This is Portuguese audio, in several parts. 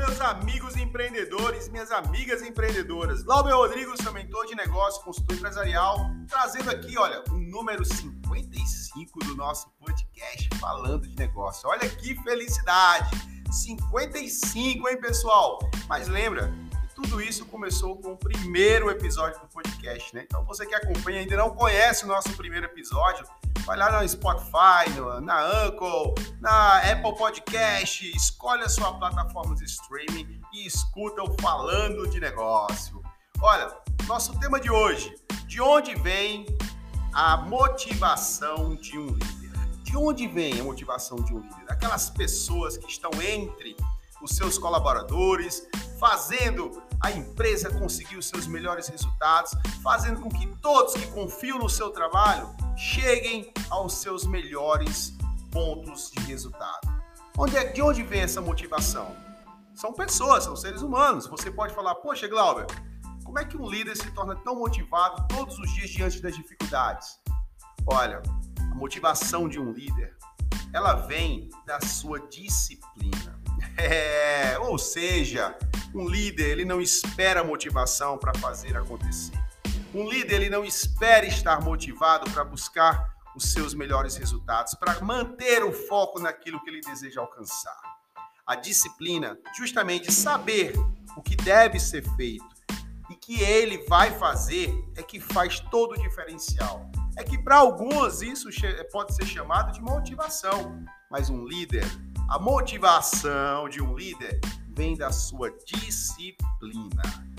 meus amigos empreendedores, minhas amigas empreendedoras. Glauber Rodrigo, seu mentor de negócio, consultor empresarial, trazendo aqui, olha, o número 55 do nosso podcast falando de negócio. Olha que felicidade! 55, hein, pessoal? Mas lembra, tudo isso começou com o primeiro episódio do podcast, né? Então você que acompanha ainda não conhece o nosso primeiro episódio, vai lá no Spotify, no, na Anchor, na Apple Podcast, escolhe a sua plataforma de streaming e escuta o Falando de Negócio. Olha, nosso tema de hoje, de onde vem a motivação de um líder? De onde vem a motivação de um líder? Aquelas pessoas que estão entre os seus colaboradores, fazendo a empresa conseguir os seus melhores resultados, fazendo com que todos que confiam no seu trabalho cheguem aos seus melhores pontos de resultado. Onde é, de onde vem essa motivação? São pessoas, são seres humanos. Você pode falar, poxa, Glauber, como é que um líder se torna tão motivado todos os dias diante das dificuldades? Olha, a motivação de um líder, ela vem da sua disciplina. É, ou seja, um líder ele não espera motivação para fazer acontecer. Um líder ele não espera estar motivado para buscar os seus melhores resultados, para manter o foco naquilo que ele deseja alcançar. A disciplina, justamente saber o que deve ser feito e que ele vai fazer, é que faz todo o diferencial. É que para alguns isso pode ser chamado de motivação, mas um líder, a motivação de um líder vem da sua disciplina.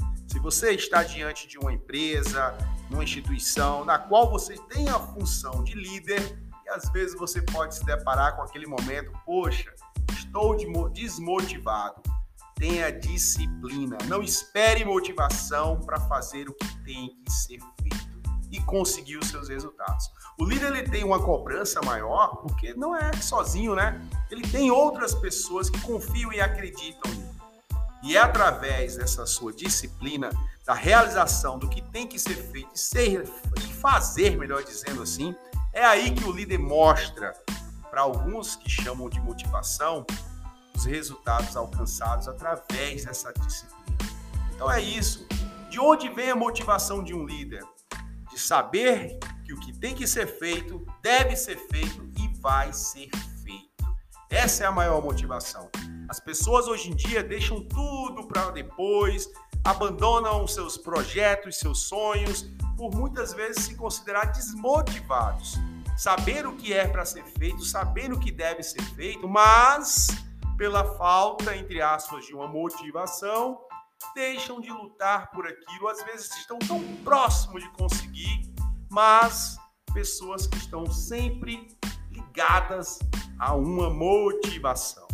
Você está diante de uma empresa, uma instituição na qual você tem a função de líder, e às vezes você pode se deparar com aquele momento, poxa, estou desmotivado. Tenha disciplina, não espere motivação para fazer o que tem que ser feito e conseguir os seus resultados. O líder ele tem uma cobrança maior porque não é sozinho, né? Ele tem outras pessoas que confiam e acreditam nele. E é através dessa sua disciplina, da realização do que tem que ser feito e, ser, e fazer, melhor dizendo assim, é aí que o líder mostra para alguns que chamam de motivação os resultados alcançados através dessa disciplina. Então é isso. De onde vem a motivação de um líder? De saber que o que tem que ser feito deve ser feito e vai ser feito. Essa é a maior motivação. As pessoas hoje em dia deixam tudo para depois, abandonam seus projetos, seus sonhos, por muitas vezes se considerar desmotivados. Saber o que é para ser feito, saber o que deve ser feito, mas pela falta, entre aspas, de uma motivação, deixam de lutar por aquilo. Às vezes estão tão próximos de conseguir, mas pessoas que estão sempre ligadas a uma motivação.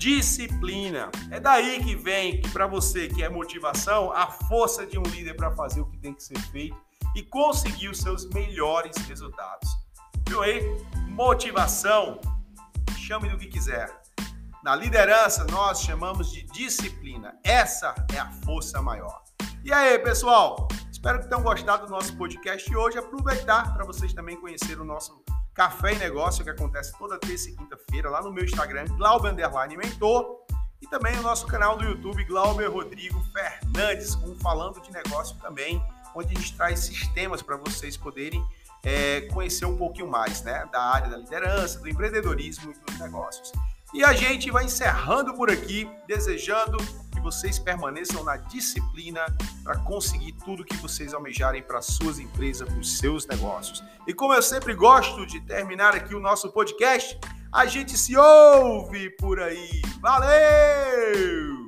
Disciplina. É daí que vem que para você que é motivação, a força de um líder para fazer o que tem que ser feito e conseguir os seus melhores resultados. Viu aí? Motivação. Chame do que quiser. Na liderança, nós chamamos de disciplina. Essa é a força maior. E aí, pessoal? Espero que tenham gostado do nosso podcast de hoje. Aproveitar para vocês também conhecerem o nosso Café e Negócio, que acontece toda terça e quinta-feira lá no meu Instagram, Glauber Mentor. E também no nosso canal do YouTube, Glauber Rodrigo Fernandes, com Falando de Negócio também, onde a gente traz sistemas para vocês poderem é, conhecer um pouquinho mais né, da área da liderança, do empreendedorismo e dos negócios. E a gente vai encerrando por aqui, desejando que vocês permaneçam na disciplina para conseguir tudo que vocês almejarem para suas empresas, para os seus negócios. E como eu sempre gosto de terminar aqui o nosso podcast, a gente se ouve por aí. Valeu!